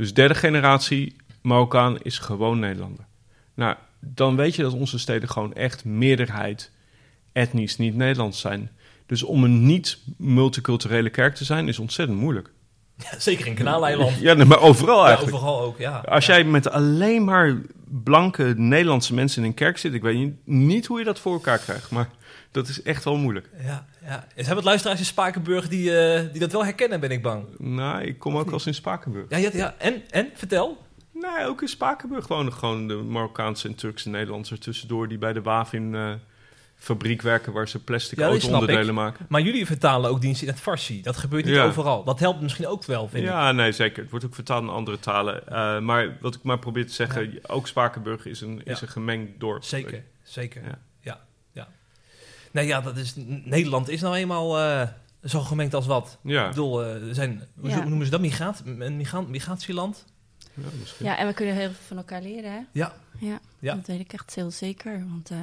Dus derde generatie Marokkaan is gewoon Nederlander. Nou, dan weet je dat onze steden gewoon echt meerderheid etnisch niet Nederlands zijn. Dus om een niet multiculturele kerk te zijn is ontzettend moeilijk. Ja, zeker in Kanaaleiland. Ja, maar overal Ja, eigenlijk. overal ook, ja. Als jij met alleen maar blanke Nederlandse mensen in een kerk zit, ik weet niet- hoe je dat voor elkaar krijgt, maar dat is echt wel moeilijk. Ja, ja. Zijn wat luisteraars in Spakenburg die, eh, die dat wel herkennen, ben ik bang. Nou, ik kom ook wel eens in Spakenburg. Ja, ja, ja. En, en, vertel. Nee, ook in Spakenburg wonen gewoon de Marokkaanse en Turkse Nederlanders er tussendoor die bij de Wavin eh fabriek werken waar ze plastic Ja, auto-onderdelen maken. Maar jullie vertalen ook diensten in het Farsi. Dat gebeurt niet Ja. overal. Dat helpt misschien ook wel, vind ik. Ja, nee, zeker. Het wordt ook vertaald in andere talen. Eh, maar wat ik maar probeer te zeggen, ook Spakenburg is een, is Ja. een gemengd dorp. Zeker, zeker. Ja. Ja. ja, Nee, ja, dat is, Nederland is nou eenmaal eh, zo gemengd als wat. Ja, Ik bedoel, eh, er zijn, hoe Ja. noemen ze dat? Migraat, een migra migratieland? ja, misschien. Ja, en we kunnen heel veel van elkaar leren, hè? Ja. Ja, Ja. dat weet ik echt heel zeker. Want eh,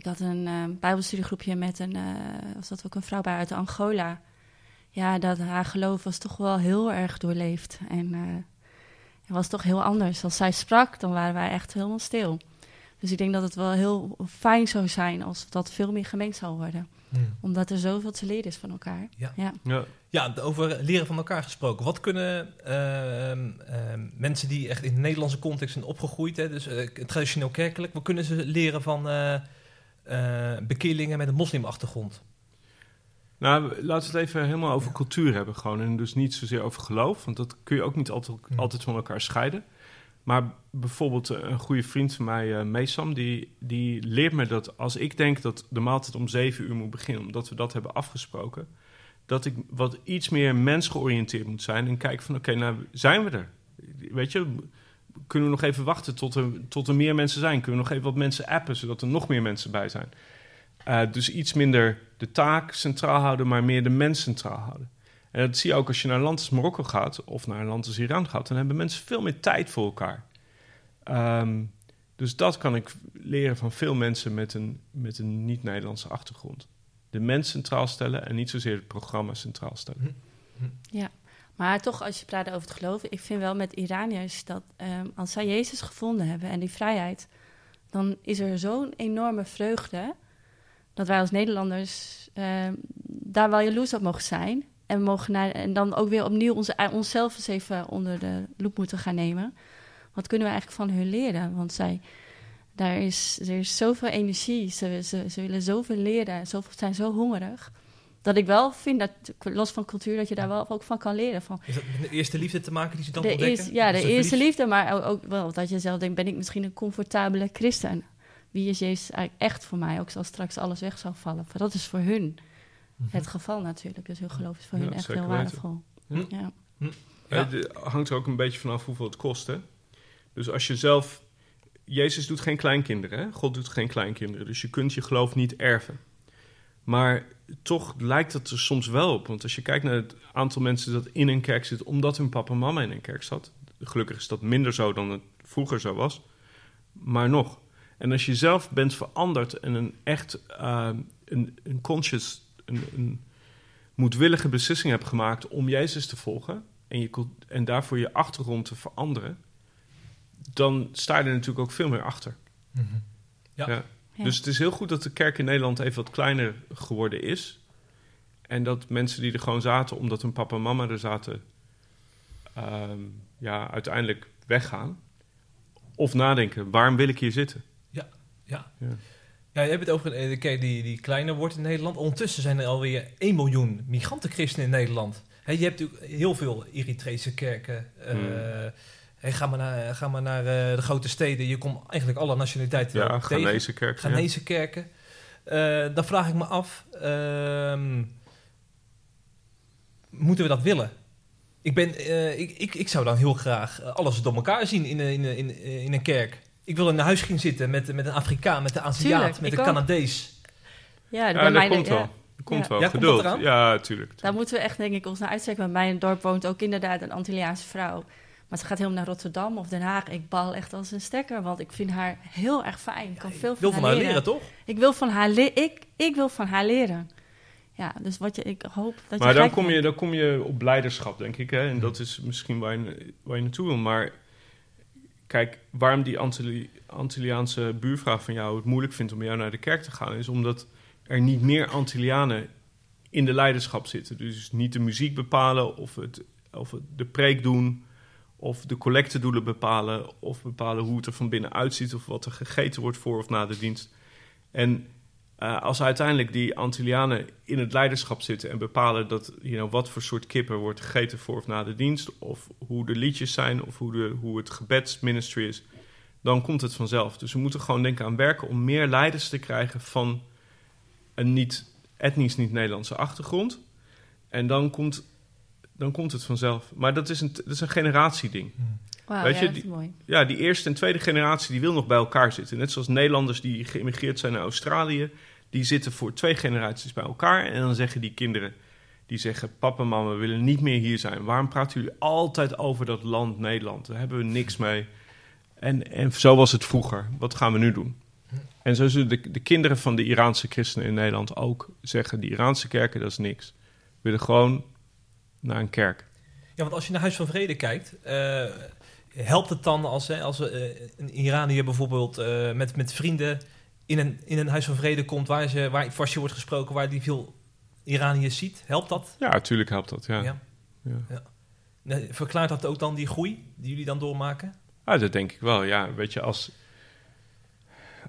ik had een eh bijbelstudiegroepje met een, eh, was dat ook een vrouw bij uit Angola. Ja, dat haar geloof was toch wel heel erg doorleefd. En eh, het was toch heel anders. Als zij sprak, dan waren wij echt helemaal stil. Dus ik denk dat het wel heel fijn zou zijn als dat veel meer gemengd zou worden. Omdat er zoveel te leren is van elkaar. Ja. ja. Ja. Ja, over leren van elkaar gesproken. Wat kunnen ehm, ehm, mensen die echt in de Nederlandse context zijn opgegroeid, hè, dus eh, traditioneel kerkelijk, wat kunnen ze leren van eh eh, bekeerlingen met een moslimachtergrond? Nou, laten we het even helemaal over cultuur hebben gewoon. En dus niet zozeer over geloof, want dat kun je ook niet altijd, Hmm. altijd van elkaar scheiden. Maar bijvoorbeeld eh, een goede vriend van mij, eh Meesam, die, die leert me dat als ik denk dat de maaltijd om zeven uur moet beginnen, omdat we dat hebben afgesproken, dat ik wat iets meer mensgeoriënteerd moet zijn en kijken van oké, nou zijn we er? Weet je, kunnen we nog even wachten tot er, tot er meer mensen zijn? Kunnen we nog even wat mensen appen, zodat er nog meer mensen bij zijn? Eh, dus iets minder de taak centraal houden, maar meer de mens centraal houden. En dat zie je ook als je naar een land als Marokko gaat of naar een land als Iran gaat. Dan hebben mensen veel meer tijd voor elkaar. Ehm, dus dat kan ik leren van veel mensen met een, met een niet-Nederlandse achtergrond. De mens centraal stellen en niet zozeer het programma centraal stellen. Maar toch, als je praat over het geloof, ik vind wel met Iraniërs dat ehm, als zij Jezus gevonden hebben en die vrijheid, dan is er zo'n enorme vreugde dat wij als Nederlanders ehm, daar wel jaloers op mogen zijn. En, mogen naar, en dan ook weer opnieuw onze, eh, onszelf eens even onder de loep moeten gaan nemen. Wat kunnen we eigenlijk van hun leren? Want zij, daar is, er is zoveel energie, ze, ze, ze willen zoveel leren, zoveel, zijn zo hongerig. Dat ik wel vind dat, los van cultuur, dat je daar wel ook van kan leren. Van, Is dat met de eerste liefde te maken die ze dan de ontdekken? ja, de eerste verliefd- liefde, maar ook, wel dat je zelf denkt, ben ik misschien een comfortabele christen? Wie is Jezus eigenlijk echt voor mij, ook als straks alles weg zou vallen? Maar dat is voor hun het geval natuurlijk, dus hun geloof is voor Ja, hun echt heel waardevol. Hm. Ja. Ja. Eh, Het hangt er ook een beetje vanaf hoeveel het kost. Hè? Dus als je zelf. Jezus doet geen kleinkinderen. Hè? God doet geen kleinkinderen. Dus je kunt je geloof niet erven. Maar toch lijkt het er soms wel op. Want als je kijkt naar het aantal mensen dat in een kerk zit. omdat hun papa en mama in een kerk zat. Gelukkig is dat minder zo dan het vroeger zo was. Maar nog. En als je zelf bent veranderd en een echt uh, een, een conscious, een, een moedwillige beslissing hebt gemaakt om Jezus te volgen en, je, en daarvoor je achtergrond te veranderen, dan sta je er natuurlijk ook veel meer achter. Mm -hmm. ja. ja. Ja. Dus het is heel goed dat de kerk in Nederland even wat kleiner geworden is. En dat mensen die er gewoon zaten, omdat hun papa en mama er zaten, um, ja, uiteindelijk weggaan. Of nadenken, waarom wil ik hier zitten? Ja, ja. ja. Ja, je hebt het over de kerk die, die kleiner wordt in Nederland. Ondertussen zijn er alweer 1 miljoen migrantenchristenen in Nederland. He, je hebt natuurlijk heel veel Eritrese kerken. Uh, Hmm. Hey, ga maar naar, ga maar naar uh, de grote steden. Je komt eigenlijk alle nationaliteiten ja, tegen. Ghanese kerken. Ghanese ja. kerken. Uh, dan vraag ik me af, uh, moeten we dat willen? Ik, ben, uh, ik, ik, ik zou dan heel graag alles door elkaar zien in, in, in, in een kerk. Ik wil in een huis gaan zitten met, met een Afrikaan, met een Aziat, met een. Canadees. Ja, Ja, bij dat mij komt ja. wel. Dat komt Ja. wel. Ja, komt Geduld. dat ja, tuurlijk. Daar moeten we echt, denk ik, ons naar uitstrekken. Bij mij in het dorp woont ook inderdaad een Antilliaanse vrouw. Maar ze gaat helemaal naar Rotterdam of Den Haag. Ik bal echt als een stekker, want ik vind haar heel erg fijn. Ik kan veel Ik wil van van haar leren, toch? Ik wil van haar, le- ik, ik wil van haar leren. Ja, dus wat je, ik hoop dat je Maar dan kom, je, dan kom je op leiderschap, denk ik. Hè? En dat is misschien waar je, waar je naartoe wil. Maar kijk, waarom die Antilli Antilliaanse buurvrouw van jou het moeilijk vindt om met jou naar de kerk te gaan... is omdat er niet meer Antillianen in de leiderschap zitten. Dus niet de muziek bepalen of, het, of het de preek doen... of de collectedoelen bepalen... of bepalen hoe het er van binnen uitziet... of wat er gegeten wordt voor of na de dienst. En uh, als uiteindelijk die Antillianen in het leiderschap zitten en bepalen dat, you know, wat voor soort kip er wordt gegeten voor of na de dienst, of hoe de liedjes zijn, of hoe, de, hoe het gebedsministry is, dan komt het vanzelf. Dus we moeten gewoon denken aan werken om meer leiders te krijgen van een niet, etnisch niet-Nederlandse achtergrond. En dan komt, dan komt het vanzelf. Maar dat is een, dat is een generatieding. Wauw, weet ja, je, dat is die- mooi. Ja, die eerste en tweede generatie die wil nog bij elkaar zitten. Net zoals Nederlanders die geïmigreerd zijn naar Australië, die zitten voor twee generaties bij elkaar. En dan zeggen die kinderen, die zeggen, papa en mama we willen niet meer hier zijn. Waarom praten jullie altijd over dat land Nederland? Daar hebben we niks mee. En, en zo was het vroeger. Wat gaan we nu doen? En zo zullen de, de kinderen van de Iraanse christenen in Nederland ook zeggen, die Iraanse kerken, dat is niks. We willen gewoon naar een kerk. Ja, want als je naar Huis van Vrede kijkt, eh, helpt het dan als, hè, als eh, een Iranier bijvoorbeeld eh, met, met vrienden in een, in een Huis van Vrede komt waar, ze, waar Farsi wordt gesproken, waar die veel Iraniërs ziet? Helpt dat? Ja, natuurlijk helpt dat, ja. Ja. ja. Verklaart dat ook dan die groei die jullie dan doormaken? Dat denk ik wel, ja. Weet je, als,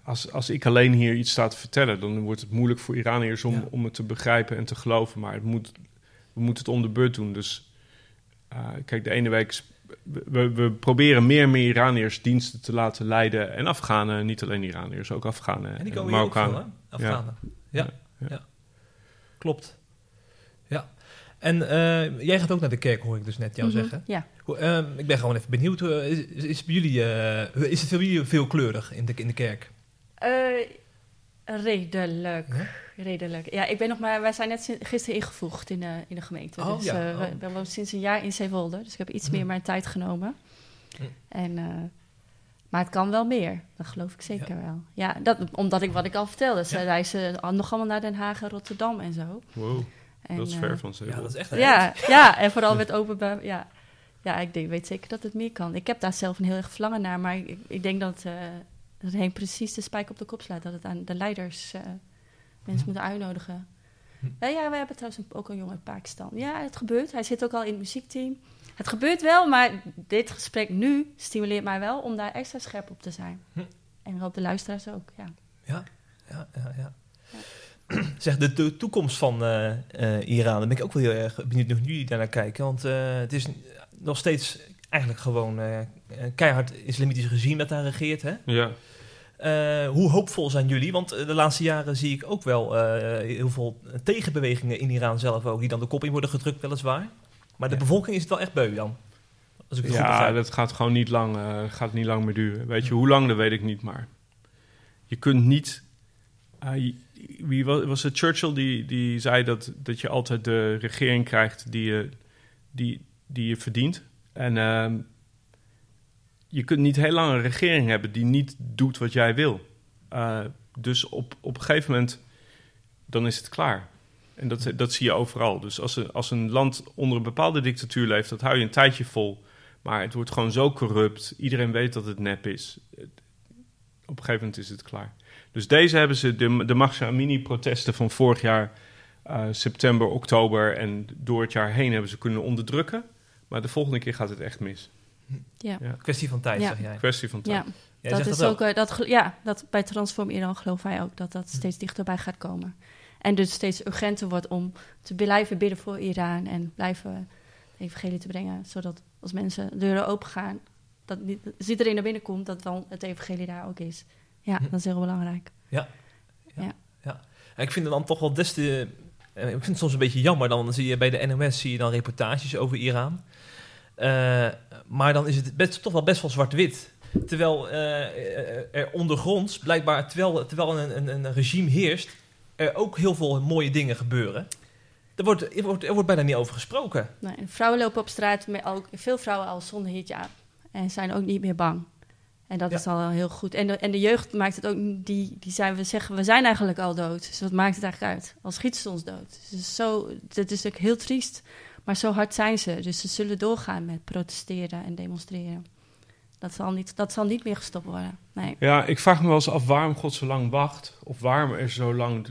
als, als ik alleen hier iets sta te vertellen... dan wordt het moeilijk voor Iraniërs om, Ja. om het te begrijpen en te geloven. Maar het moet, we moeten het om de beurt doen. Dus eh, kijk, de ene week... We, we proberen meer en meer Iraniërs diensten te laten leiden. En Afghanen, niet alleen Iraniërs, ook Afghanen En die en komen hier ook veel? Afghanen. Ja. Ja, Ja. ja. Klopt. Ja. En eh, jij gaat ook naar de kerk, hoor ik dus net jou Mhm, zeggen. Ja. Hoe, ehm, ik ben gewoon even benieuwd. eh, is, is, is bij jullie, eh, is het bij jullie veelkleurig in de, in de kerk? Eh, redelijk. Ja? Redelijk. Ja, ik ben nog maar, wij zijn net gisteren ingevoegd in de, in de gemeente. Oh, dus ja. eh, Oh. we, we wonen sinds een jaar in Zeewolde. Dus ik heb iets meer mijn tijd genomen. Hm. En, eh, maar het kan wel meer. Dat geloof ik zeker wel. Ja, dat, omdat ik wat ik al vertelde. Ze Ja. reizen al- nog allemaal naar Den Haag en Rotterdam en zo. Wow, En, dat is eh, ver van Ja, Zeeland. dat is echt Ja, ja, en vooral met openbaar. Ja, ja ik denk, weet zeker dat het meer kan. Ik heb daar zelf een heel erg verlangen naar, maar ik, ik denk dat, eh dat Henk precies de spijk op de kop slaat. Dat het aan de leiders eh, mensen Hm. moeten uitnodigen. Hm. Ja, ja, we hebben trouwens ook een jongen uit Pakistan. Ja, het gebeurt. Hij zit ook al in het muziekteam. Het gebeurt wel, maar dit gesprek nu stimuleert mij wel om daar extra scherp op te zijn. Hm. En hoop de luisteraars ook, ja. Ja, ja, ja. ja. Zeg, de, de toekomst van eh, eh, Iran, daar ben ik ook wel heel erg benieuwd hoe jullie daarnaar kijken. Want het is nog steeds eigenlijk gewoon een keihard islamitisch regime dat daar regeert. Hè? Ja. Eh, hoe hoopvol zijn jullie? Want de laatste jaren zie ik ook wel heel veel tegenbewegingen in Iran zelf ook, die dan de kop in worden gedrukt, weliswaar. Maar de Ja. bevolking is het wel echt beu dan. Als ik het Ja, dat gaat gewoon niet lang, gaat niet lang meer duren. Weet je, hoe lang, dat weet ik niet, maar je kunt niet... je- wie was, was het Churchill die, die zei dat, dat je altijd de regering krijgt die je, die, die je verdient. En ehm, je kunt niet heel lang een regering hebben die niet doet wat jij wil. eh, dus op, op een gegeven moment, dan is het klaar. En dat, dat zie je overal. Dus als een, als een land onder een bepaalde dictatuur leeft, dat hou je een tijdje vol. Maar het wordt gewoon zo corrupt. Iedereen weet dat het nep is. Op een gegeven moment is het klaar. Dus deze hebben ze, de, de Mahsa Amini-protesten van vorig jaar, eh, september, oktober en door het jaar heen hebben ze kunnen onderdrukken. Maar de volgende keer gaat het echt mis. Ja. Ja. Kwestie van tijd, Ja. zeg jij. Kwestie van tijd. Ja, Jij dat zegt is ook, eh, dat, ja, dat bij Transform Iran geloven wij ook dat dat steeds dichterbij gaat komen. En dus steeds urgenter wordt om te blijven bidden voor Iran en blijven de evangelie te brengen, zodat als mensen deuren open gaan, dat niet, als iedereen naar binnen komt, dat dan het evangelie daar ook is. Ja, Hm. dat is heel belangrijk. En ik vind het dan toch wel des te... eh, Ik vind het soms een beetje jammer. Dan zie je bij de NOS zie je dan reportages over Iran. Eh, maar dan is het best, toch wel best wel zwart-wit. Terwijl eh, er ondergronds, blijkbaar, terwijl, terwijl een, een, een regime heerst, er ook heel veel mooie dingen gebeuren. Er wordt, er wordt, er wordt bijna niet over gesproken. Nee, en vrouwen lopen op straat, met ook, veel vrouwen al zonder hijab en zijn ook niet meer bang. En dat Ja. is al heel goed. En de, en de jeugd maakt het ook, die, die zijn, we zeggen, we zijn eigenlijk al dood. Dus wat maakt het eigenlijk uit? Al schieten ze ons dood. Dus zo, het is ook heel triest, maar zo hard zijn ze. Dus ze zullen doorgaan met protesteren en demonstreren. Dat zal niet, dat zal niet meer gestopt worden. Nee. Ja, ik vraag me wel eens af waarom God zo lang wacht. Of waarom er zo lang.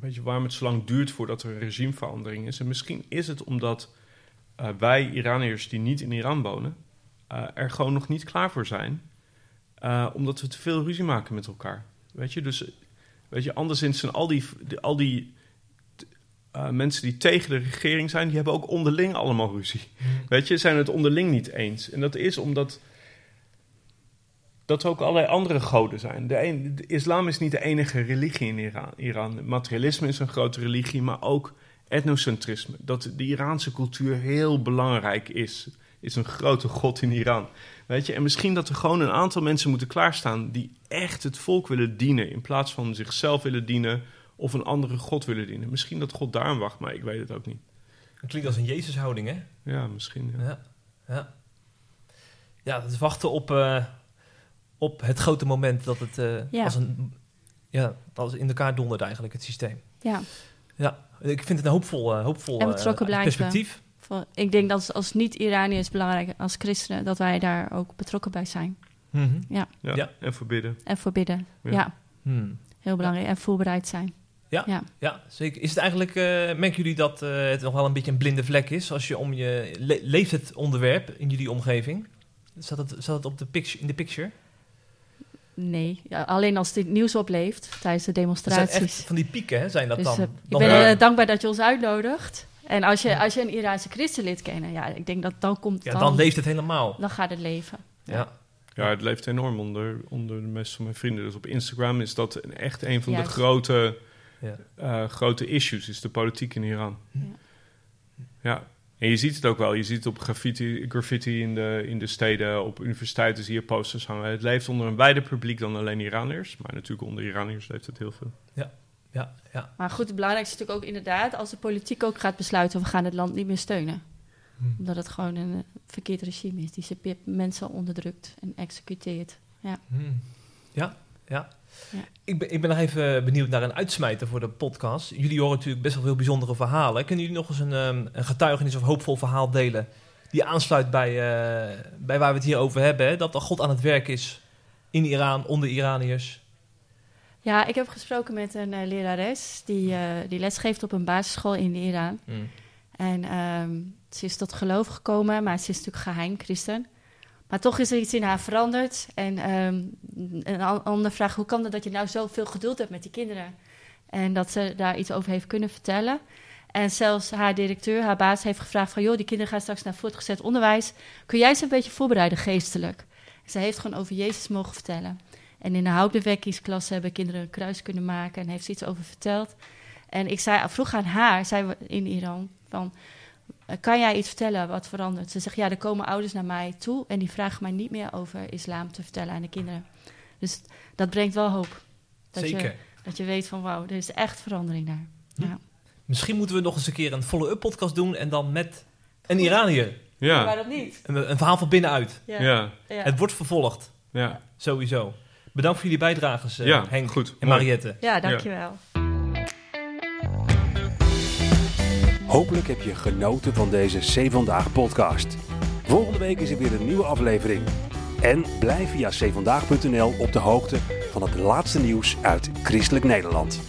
Weet je, waarom het zo lang duurt voordat er een regimeverandering is. En misschien is het omdat eh, wij Iraniërs die niet in Iran wonen. eh, er gewoon nog niet klaar voor zijn. Eh, omdat we te veel ruzie maken met elkaar. Weet je, dus. Weet je, anderszins zijn al die. die- al die eh, mensen die tegen de regering zijn, die hebben ook onderling allemaal ruzie. Weet je, zijn het onderling niet eens. En dat is omdat dat er ook allerlei andere goden zijn. De, een, de islam is niet de enige religie in Iran. Iran. Materialisme is een grote religie, maar ook etnocentrisme. Dat de Iraanse cultuur heel belangrijk is, is een grote god in Iran. Weet je? En misschien dat er gewoon een aantal mensen moeten klaarstaan die echt het volk willen dienen, in plaats van zichzelf willen dienen of een andere god willen dienen. Misschien dat God daarom wacht, maar ik weet het ook niet. Dat klinkt als een Jezushouding, hè? Ja, misschien. Ja. Ja, ja. ja dat is wachten op, eh, op het grote moment dat het eh, Ja. als een, ja, als in elkaar dondert eigenlijk, het systeem. Ja, Ja, ik vind het een hoopvol, eh, hoopvol En betrokken blijven. perspectief. Ik denk dat als, niet-Iraniërs belangrijk, als christenen, dat wij daar ook betrokken bij zijn. Mhm. Ja. Ja. En verbidden. En voor bidden. Ja. ja. Hmm. Heel belangrijk. En voorbereid zijn. Ja, zeker. Is het eigenlijk, eh, merken jullie dat eh, het nog wel een beetje een blinde vlek is als je om je le- leeft het onderwerp in jullie omgeving? Staat het, staat het op de picture, in de picture? Nee, ja, alleen als dit nieuws opleeft tijdens de Dat zijn demonstraties. echt van die pieken, hè, zijn dat Dus, dan? eh, ik Dan- ben Ja. dankbaar dat je ons uitnodigt. En als je, als je een Iraanse christenlid kent, ja, ik denk dat dan komt ja, dan, dan leeft het helemaal. dan gaat het leven. Ja. Ja, het leeft enorm onder, onder de meeste van mijn vrienden. Dus op Instagram is dat echt een van Juist. de grote, Ja. eh, grote issues, is de politiek in Iran. Ja. Ja, en je ziet het ook wel. Je ziet het op graffiti, graffiti in, de, in de steden, op universiteiten zie je posters hangen. Het leeft onder een wijder publiek dan alleen Iraniërs. Maar natuurlijk onder Iraniërs leeft het heel veel. Ja, ja. Maar goed, het belangrijkste is natuurlijk ook inderdaad als de politiek ook gaat besluiten, we gaan het land niet meer steunen. Hmm. Omdat het gewoon een eh, verkeerd regime is die ze mensen onderdrukt en executeert. Ja, ja. Ja. Ik, ben, ik ben nog even benieuwd naar een uitsmijter voor de podcast. Jullie horen natuurlijk best wel veel bijzondere verhalen. Kunnen jullie nog eens een, ehm, een getuigenis of hoopvol verhaal delen? Die aansluit bij, eh, bij waar we het hier over hebben. Hè? Dat God aan het werk is in Iran, onder Iraniërs. Ja, ik heb gesproken met een eh, lerares die, eh die lesgeeft op een basisschool in Iran. Hmm. En ehm, ze is tot geloof gekomen, maar ze is natuurlijk geheim christen. Maar toch is er iets in haar veranderd. En ehm, een an- andere vraag, hoe kan het dat je nou zoveel geduld hebt met die kinderen? En dat ze daar iets over heeft kunnen vertellen. En zelfs haar directeur, haar baas, heeft gevraagd van... joh, die kinderen gaan straks naar voortgezet onderwijs. Kun jij ze een beetje voorbereiden geestelijk? Ze heeft gewoon over Jezus mogen vertellen. En in de houtbewekingsklas hebben kinderen een kruis kunnen maken... en heeft ze iets over verteld. En ik zei, vroeg aan haar, zij we in Iran, van... eh, Kan jij iets vertellen wat verandert? Ze zegt, ja, er komen ouders naar mij toe... en die vragen mij niet meer over islam te vertellen aan de kinderen. Dus dat brengt wel hoop. Dat Zeker. Je, dat je weet van, wauw, er is echt verandering daar. Hm. Ja. Misschien moeten we nog eens een keer een follow-up podcast doen. En dan met een Iraniër. Ja, Waarom niet? Een, een verhaal van binnenuit. ja, ja. ja. Het wordt vervolgd. ja. Sowieso. Bedankt voor jullie bijdrages, eh, Ja, Henk goed, en mooi. Mariette. Ja, dankjewel. Hopelijk heb je genoten van deze C Vandaag podcast. Volgende week is er weer een nieuwe aflevering. En blijf via cvandaag.nl op de hoogte van het laatste nieuws uit Christelijk Nederland.